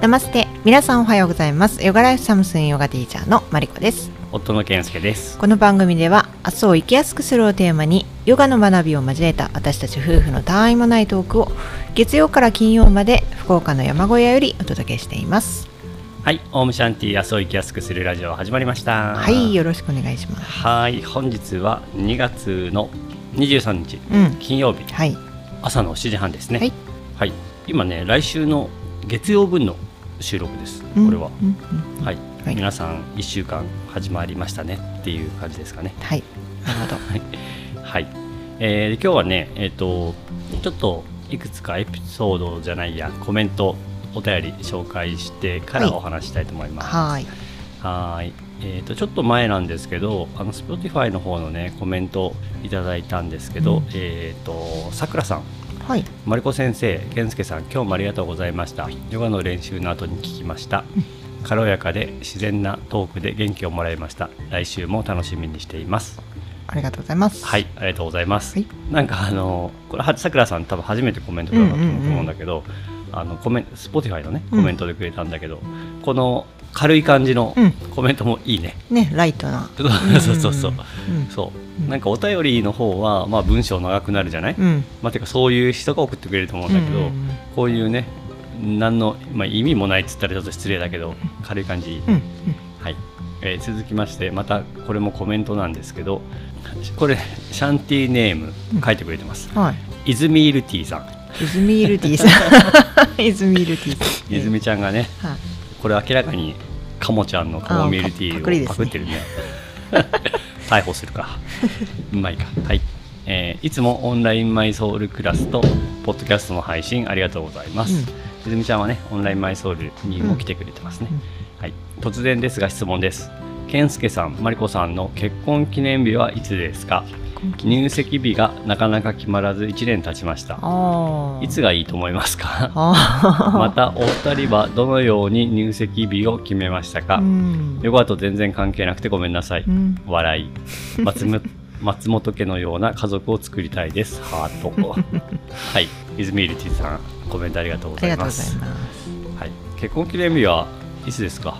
ナマステ皆さんおはようございます。ヨガライフサムスンヨガティーチャーのマリコです。夫の健介です。この番組では明日を生きやすくするをテーマにヨガの学びを交えた私たち夫婦のたわいもないトークを月曜から金曜まで福岡の山小屋よりお届けしています。はいオウムシャンティ明日を生きやすくするラジオ始まりました。はいよろしくお願いします。はい本日は2月の23日、うん。金曜日。はい。朝の7時半ですね。はい、はい。今ね来週の月曜分の収録ですこれは、はい、はい。皆さん1週間始まりましたねっていう感じですかね。はい。なるほど。はい、えー今日はねえっ、とちょっといくつかエピソードじゃないやコメントお便り紹介してからはい。お話ししたいと思います、はい。はーい。えー、とちょっと前なんですけど、あの Spotify の方のねコメントいただいたんですけど、うん。えっ、とさくらさん、はいまりこ先生、けんすけさん、今日もありがとうございました。ヨガの練習の後に聞きました。軽やかで自然なトークで元気をもらいました。来週も楽しみにしています。ありがとうございますはい、ありがとうございます。はいなんかあのこれはさくらさん多分初めてコメントくれたと思うんだけど、あのコメント Spotify のねコメントでくれたんだけど、この軽い感じのうん。コメントもいいね。ねライトな。そうそうそう。う。ん。そう。うん。なんかお便りの方は、まあ、文章長くなるじゃない、うん。まあ、てかそういう人が送ってくれると思うんだけど、うんうんうん。こういうね何の、まあ、意味もないっつったらちょっと失礼だけど軽い感じ、うんうん。はい。えー続きましてまたこれもコメントなんですけどこれシャンティーネーム書いてくれてます、はい。イズミールティさん。イズミールティーさん。イズミールティーさん。イズミちゃんがねはい。これ明らかにカモちゃんのカモミールティーをパクってるね。逮捕するか。うまいか。はい、えーいつもオンラインマイソウルクラスとポッドキャストの配信ありがとうございます、うん。いずみちゃんはねオンラインマイソウルにも来てくれてますね、はい、突然ですが質問です。健介さんマリコさんの結婚記念日はいつですか？入籍日がなかなか決まらず1年経ちました。いつがいいと思いますか？あ またお二人はどのように入籍日を決めましたか、うん。ヨガと全然関係なくてごめんなさい、うん。笑い。松本 松本家のような家族を作りたいです。ハート はい。泉ルティさんコメントありがとうごありざいます。がとうございます。はい、結婚記念日はいつですか？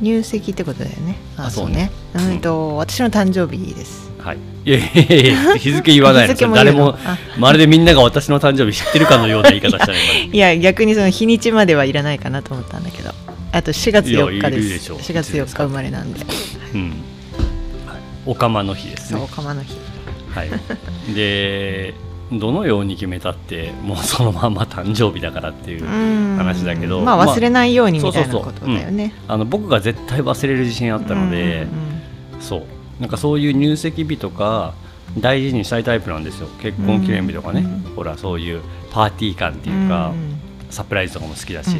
入籍ってことだよね。あそうね。うんと私の誕生日ですはい。いやいやいや日付言わないの。日付も言うの。誰もあ。まるでみんなが私の誕生日知ってるかのような言い方したね今いや逆にその日にちまではいらないかなと思ったんだけど。あと4月4日。いやいるでですしょ4月4日生まれなんで。うん、はい、おかまの日ですそうね釜の日。はい、でどのように決めたってもうそのまま誕生日だからっていううん。話だけど。まあ忘れないようにみたいなことだよね。あの僕が絶対忘れる自信あったので、そうなんかそういう入籍日とか大事にしたいタイプなんですよ。結婚記念日とかね、うん。ほらそういうパーティー感っていうか、サプライズとかも好きだし、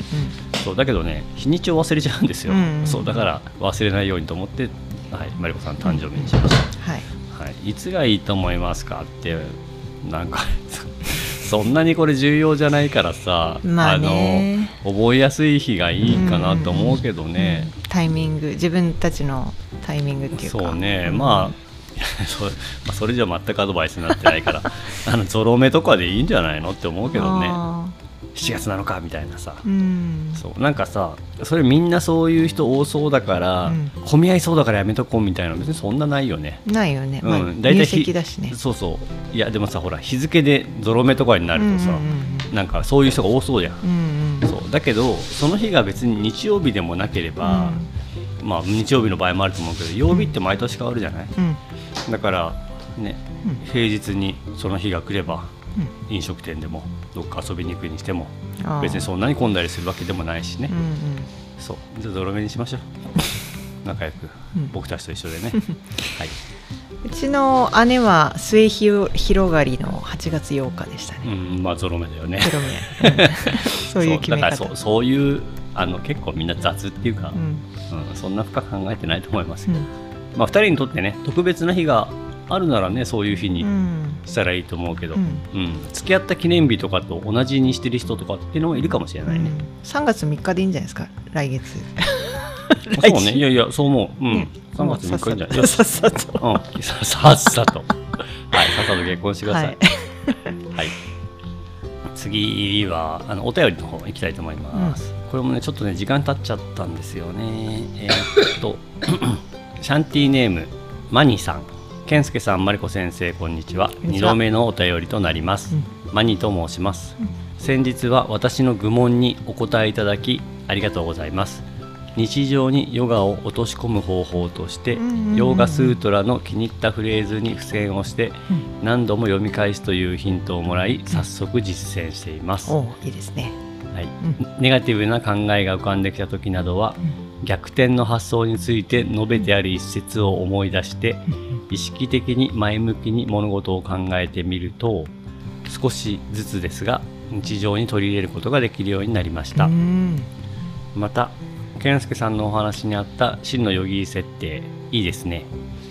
そうだけどね日にちを忘れちゃうんですよ、うんうんそうだから忘れないようにと思って、はい、マリコさん誕生日にしました、はい。はい、いつがいいと思いますかってなんか そんなにこれ重要じゃないからさ、まあね。の覚えやすい日がいいかなと思うけどね、タイミング自分たちのタイミングっていうか。そうね。まあ そまあそれじゃ全くアドバイスになってないから あのゾロ目とかでいいんじゃないのって思うけどね。あ7月7日みたいなさ。ーうん。そう。なんかさそれみんなそういう人多そうだから、うん。混み合いそうだからやめとこうみたいなの別にそんなないよね。ないよね、まあうん、大体入ひ籍だしね。そうそう。いやでもさほら日付でゾロ目とかになるとさ、うんうんなんかそういう人が多そうじゃん、うんうんだけどその日が別に日曜日でもなければ、まあ日曜日の場合もあると思うけど曜日って毎年変わるじゃない、うん。うんだからね、うん。平日にその日が来ればうん。飲食店でもどっか遊びに行くにしても別にそんなに混んだりするわけでもないしね、うんうん。そう。じゃあゾロ目にしましょう。仲良く、うん。僕たちと一緒でね。はい。うちの姉は末広広がりの8月8日でしたね。うん、まあゾロ目だよね。ゼロ目うん そういう決め方。だからそうそういうあの結構みんな雑っていうか、うんうんそんな深く考えてないと思いますよ。うんまあ2人にとってね特別な日があるならねそういう日うにんしたらいいと思うけど、ううんん付き合った記念日とかと同じにしてる人とかっていうのもいるかもしれないね。3月3日でいいんじゃないですか？来月。そうね。いやいやそう思う。うん、ね3月3日いいん。じゃないさっさと。うん、ささっさと、はい、さっさと結婚してください。はい。はい。次はあのお便りの方行きたいと思います、うん、これもねちょっとね時間経っちゃったんですよね。えー、っとシャンティーネームマニさん。健介さんマリコ先生こんにちは。2度目のお便りとなります、うん、マニと申します、うん、先日は私の愚問にお答えいただきありがとうございます日常にヨガを落とし込む方法として、ヨーガスートラの気に入ったフレーズに付箋をして何度も読み返すというヒントをもらい早速実践しています。いいですね、はい、ネガティブな考えが浮かんできた時などは、逆転の発想について述べてある一節を思い出して意識的に前向きに物事を考えてみると少しずつですが日常に取り入れることができるようになりました。また健介さんのお話にあった真のヨギー設定いいですね。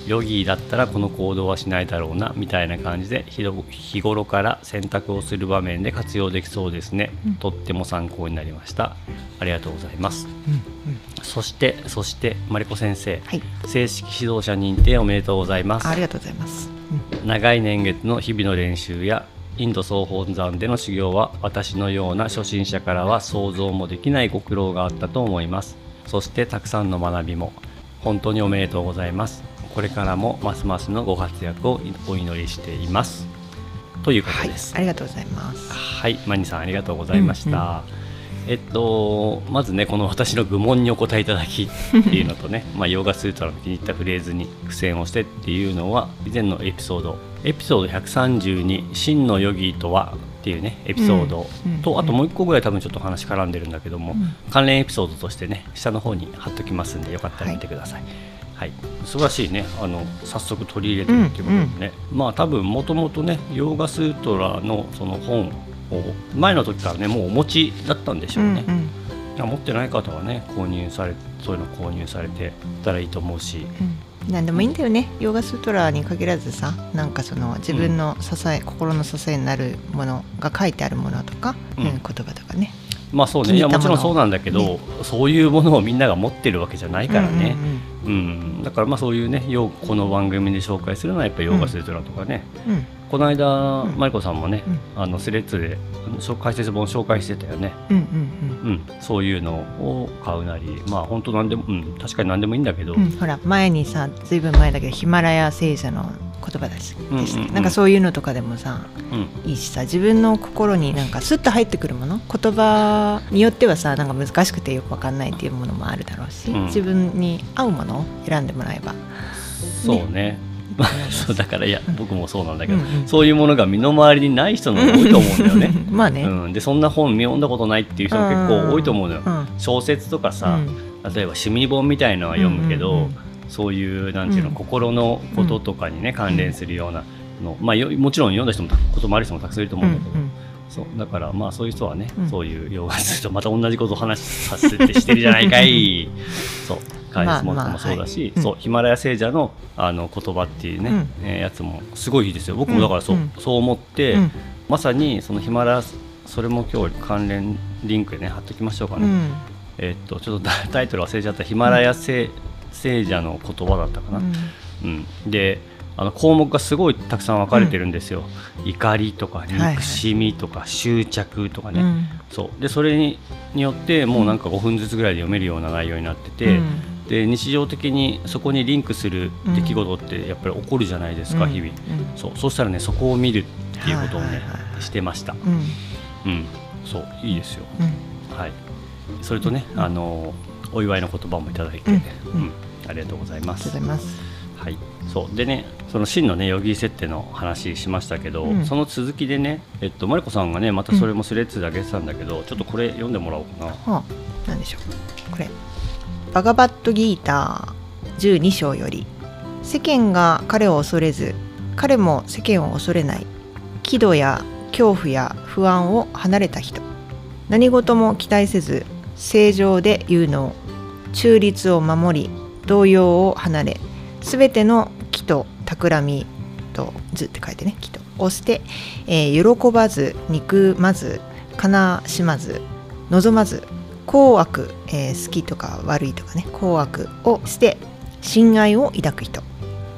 ヨギーだったらこの行動はしないだろうなみたいな感じで日頃から選択をする場面で活用できそうですね、うん、とっても参考になりました。ありがとうございます、うん。うん、そしてそしてマリコ先生、はい、正式指導者認定おめでとうございます。ありがとうございます、長い年月の日々の練習やインド総本山での修行は私のような初心者からは想像もできないご苦労があったと思いますそしてたくさんの学びも本当におめでとうございます。これからもますますのご活躍をお祈りしています。ということです、はい、ありがとうございます。はいマニさんありがとうございました、うんうん。えっと、まずねこの私の愚問にお答えいただきっていうのとね まあヨガスーツの気に入ったフレーズに付箋をしてっていうのは以前のエピソード。エピソード132「真のヨギとは」っていうねエピソード。と、あともう一個ぐらい多分ちょっと話絡んでるんだけども、関連エピソードとしてね下の方に貼っときますんでよかったら見てください。はい、素晴らしいね。あの早速取り入れてるっていうことでね、まあ多分もともとねヨーガスートラのその本を前の時からねもうお持ちだったんでしょうね。うんうん、持ってない方はね購入されそういうの購入されてたらいいと思うし、何でもいいんだよね。ヨーガスートラに限らずさなんかその自分の支え、うん、心の支えになるものが書いてあるものとか、うん、言葉とかね。まあそうね。いやもちろんそうなんだけど、ね、そういうものをみんなが持ってるわけじゃないからね、うん、うんうん、だからまあそういうねこの番組で紹介するのはやっぱりヨーガスートラとかね、この間、マリコさんもね、あのスレッズで解説本紹介してたよね、うんうんうん。そういうのを買うなりまあ本当なんでも、うん、確かに何でもいいんだけど、ほら前にさずいぶん前だけどヒマラヤ聖者の言葉だし、うんうんうん、なんかそういうのとかでもさ、うん、いいしさ自分の心になんかスッと入ってくるもの？言葉によってはさなんか難しくてよく分かんないっていうものもあるだろうし、うん、自分に合うものを選んでもらえば、そうねそうだからいや僕もそうなんだけど、うんうん、そういうものが身の回りにない人の多いと思うんだよね。まあね、うん、でそんな本読んだことないっていう人結構多いと思うのよ。うん、小説とかさ、例えば趣味本みたいのは読むけど、うんうんうん、そういうなんていうの、心のこととかにね関連するようなの、まあ、もちろん読んだ人もこともある人もたくさんいると思うんだけど。うんうんそう。だからまあそういう人はね、うん、そういう洋画するとまた同じことを話させてしてるじゃないかい。そうカイスモットもそうだし、そうヒマラヤ聖者のあの言葉っていうね、うん、えー、やつもすごいいいですよ。僕もだからそううん、そう思って、まさにそのヒマラヤそれも今日関連リンクでね貼っときましょうかね、えー、っとちょっとタイトル忘れちゃったヒマラヤ聖,、聖者の言葉だったかな、うん。であの項目がすごいたくさん分かれてるんですよ、うん、怒りとか憎しみとか執着とかね、はいはい、そう。でそれによってもうなんか5分ずつぐらいで読めるような内容になってて、うん、で日常的にそこにリンクする出来事ってやっぱり起こるじゃないですか、うん、日々、そうそうしたらねそこを見るっていうことをね、してました、うん。そういいですよ、はい。それとね、あのお祝いの言葉もいただいて、うん。ありがとうございます。ありがとうございます。はい、そう。でねその真のねヨギ設定の話しましたけど、うん、その続きでねえっとマリコさんがねまたそれもスレッズで上げてたんだけど、うん、ちょっとこれ読んでもらおうかな。はあ、なんでしょう。これバガバットギーター12章より世間が彼を恐れず彼も世間を恐れない喜怒や恐怖や不安を離れた人。何事も期待せず正常で有能中立を守り動揺を離れすべての木と企みと図って書いてね木とをして、えー、喜ばず憎まず悲しまず望まず好悪、えー、好きとか悪いとかね好悪をして親愛を抱く人。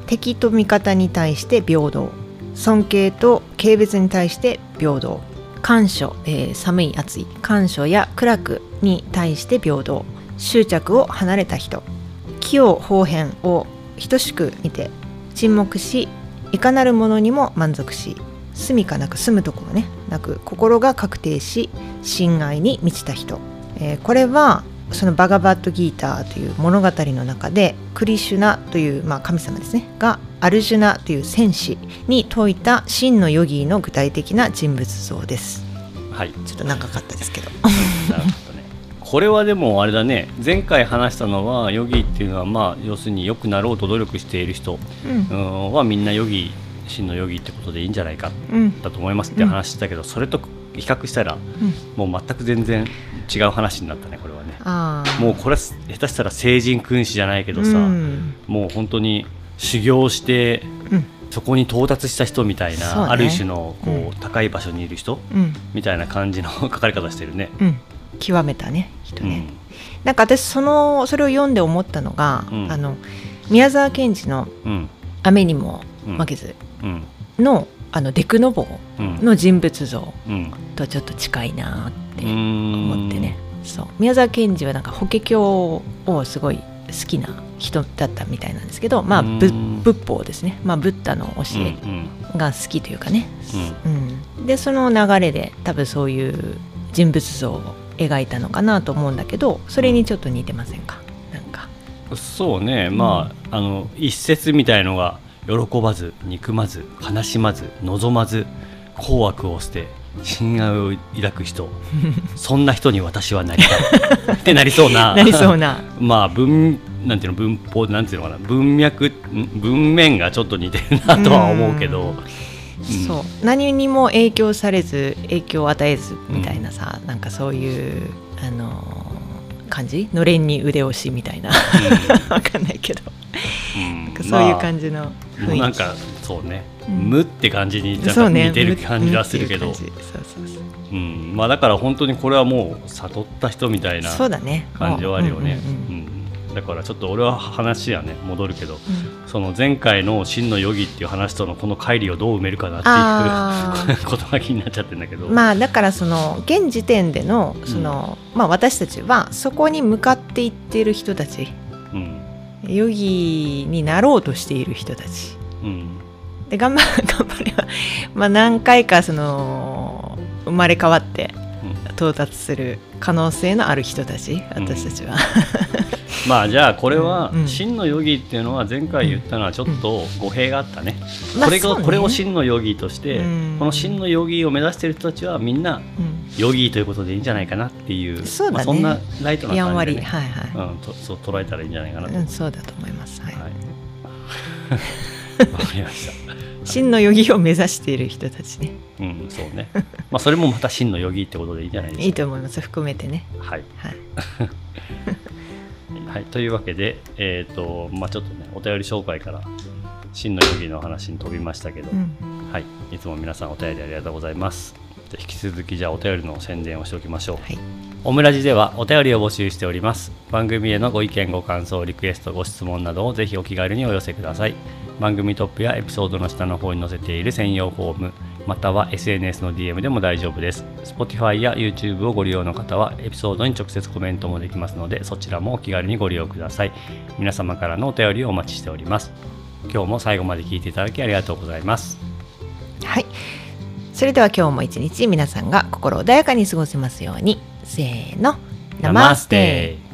敵と味方に対して平等。尊敬と軽蔑に対して平等。寒暑、えー寒い暑い。寒暑や苦楽に対して平等。執着を離れた人。器用方変を等しく見て沈黙しいかなるものにも満足し住みかなく住むところねなく心が確定し心愛に満ちた人、えーこれはそのバガバットギーターという物語の中でクリシュナという、まあ、神様ですねがアルジュナという戦士に説いた真のヨギーの具体的な人物像です。はい。ちょっと長かったですけど。なるほどね。これはでもあれだね。前回話したのはヨギっていうのはまあ要するに良くなろうと努力している人うん。うん。はみんなヨギ真のヨギってことでいいんじゃないかうん。だと思いますって話したけど、それと比較したらもう全く全然違う話になったねこれはね。もうこれ下手したら成人君子じゃないけどさ、うん。もう本当に修行してうん。そこに到達した人みたいな、ね。ある種のこう、うん。高い場所にいる人うん。みたいな感じの 書かれ方してるね。うん。極めたね人ね、うん。なんか私そのそれを読んで思ったのが、うん。あの宮沢賢治のうん「雨にも負けずうん」の,、あのデクノボうん。ーの人物像うん。とちょっと近いなって思思ってね、そう。宮沢賢治はなんか法華経をすごい好きな人だったみたいなんですけどまあ仏法ですね、まあ、ブッダの教うんえうん。が好きというかね、うん。うん、でその流れで多分そういう人物像を描いたのかなと思うんだけどそれにちょっと似てませんか？なんか。そうね。まああの一節みたいのが喜ばず憎まず悲しまず望まず好悪を捨て親愛を抱く人。そんな人に私はなりたい。ってなりそうな。なりそうな。まあ文なんていうの文法なんていうのかな。文脈ん文面がちょっと似てるなとは思うけど、うん。そう。何にも影響されず影響を与えずみたいなさ、なんかそういうあのー感じ？のれんに腕押しみたいな。わかんないけどそういう感じのまあ雰囲気、なんかそうね、うん。無って感じに似てる感じはするけど、まあだから本当にこれはもう悟った人みたいなそうだね。感じはあるよね。うんうんうんうん。だからちょっと俺は話はね。戻るけど。うん。その前回の真のヨギっていう話とのこの乖離をどう埋めるかなあっていう ことが気になっちゃってるんだけど、まあだからその現時点でのその、まあ私たちはそこに向かっていっている人たち。うんヨギになろうとしている人たち。うん。で頑張 頑張れば、まあ、何回かその生まれ変わって到達する可能性のある人たち私たちは、まあじゃあこれはうん。真のヨギっていうのは前回言ったのはちょっと語弊があったね、まあこれがね。これを真のヨギとして、うん。この真のヨギを目指している人たちはみんなうん。ヨギということでいいんじゃないかなっていうそね。まあ、そんなライトなやんわり。感じで、ねはいはい、うん、とそう捉えたらいいんじゃないかなと、うん、そうだと思います、はい。はい。わかりました真のヨギを目指している人たちね。うんそうね。まあそれもまた真のヨギってことでいいんじゃないですか。いいと思います。含めてね。はい、はい。はい、というわけでえっ、とまあちょっとねお便り紹介から真のヨギの話に飛びましたけど、うん。はい、いつも皆さんお便りありがとうございます。で引き続きじゃあお便りの宣伝をしておきましょう。はい。オムラジではお便りを募集しております。番組へのご意見、ご感想、リクエスト、ご質問などをぜひお気軽にお寄せください。番組トップやエピソードの下の方に載せている専用フォーム、または SNS の DM でも大丈夫です。Spotify や YouTube をご利用の方はエピソードに直接コメントもできますので、そちらもお気軽にご利用ください。皆様からのお便りをお待ちしております。今日も最後まで聞いていただきありがとうございます。はい。それでは今日も一日皆さんが心穏やかに過ごせますように。せーの。ナマステ。